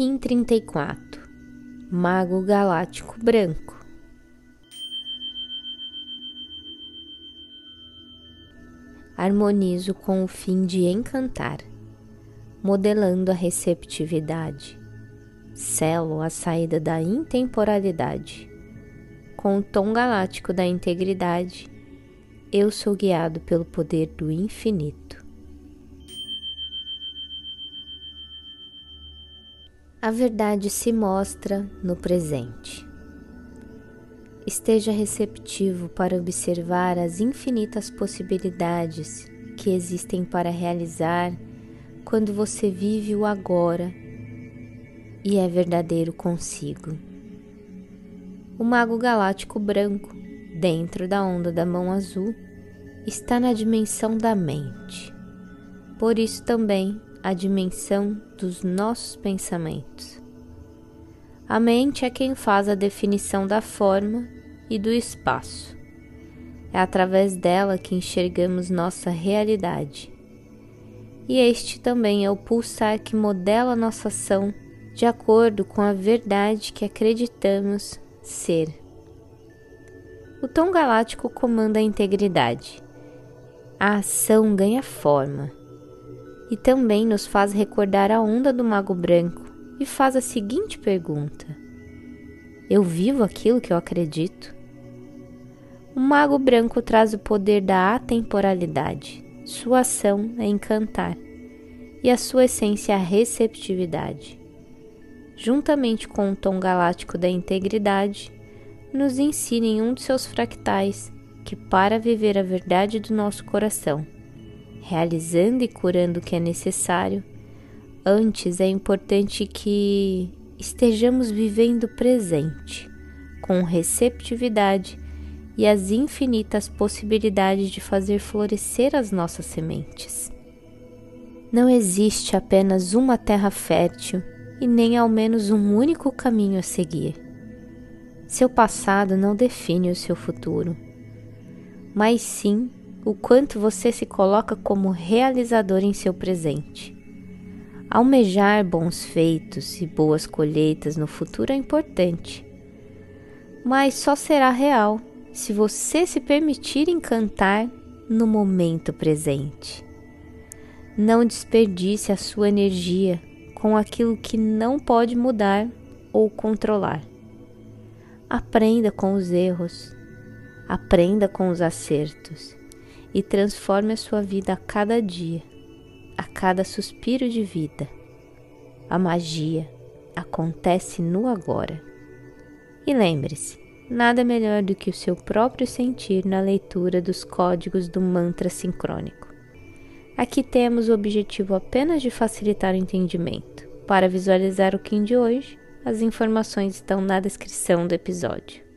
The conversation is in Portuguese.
Kim 34 Mago Galáctico Branco Harmonizo com o fim de encantar, modelando a receptividade. Selo a saída da intemporalidade. Com o tom galáctico da integridade, eu sou guiado pelo poder do infinito. A verdade se mostra no presente. Esteja receptivo para observar as infinitas possibilidades que existem para realizar quando você vive o agora e é verdadeiro consigo. O Mago Galáctico Branco, dentro da onda da mão azul, está na dimensão da mente. Por isso também a dimensão dos nossos pensamentos. A mente é quem faz a definição da forma e do espaço. É através dela que enxergamos nossa realidade. E este também é o pulsar que modela nossa ação de acordo com a verdade que acreditamos ser. O tom galáctico comanda a integridade. A ação ganha forma e também nos faz recordar a onda do Mago Branco e faz a seguinte pergunta: Eu vivo aquilo que eu acredito? O Mago Branco traz o poder da atemporalidade. Sua ação é encantar e a sua essência é a receptividade. Juntamente com o tom galáctico da integridade, nos ensina em um de seus fractais que para viver a verdade do nosso coração, realizando e curando o que é necessário, antes é importante que estejamos vivendo o presente com receptividade e as infinitas possibilidades de fazer florescer as nossas sementes. Não existe apenas uma terra fértil e nem ao menos um único caminho a seguir. Seu passado não define o seu futuro, mas sim o quanto você se coloca como realizador em seu presente. Almejar bons feitos e boas colheitas no futuro é importante, mas só será real se você se permitir encantar no momento presente. Não desperdice a sua energia com aquilo que não pode mudar ou controlar. Aprenda com os erros, aprenda com os acertos e transforme a sua vida a cada dia, a cada suspiro de vida. A magia acontece no agora. E lembre-se, nada melhor do que o seu próprio sentir na leitura dos códigos do mantra sincrônico. Aqui temos o objetivo apenas de facilitar o entendimento. Para visualizar o Kim de hoje, as informações estão na descrição do episódio.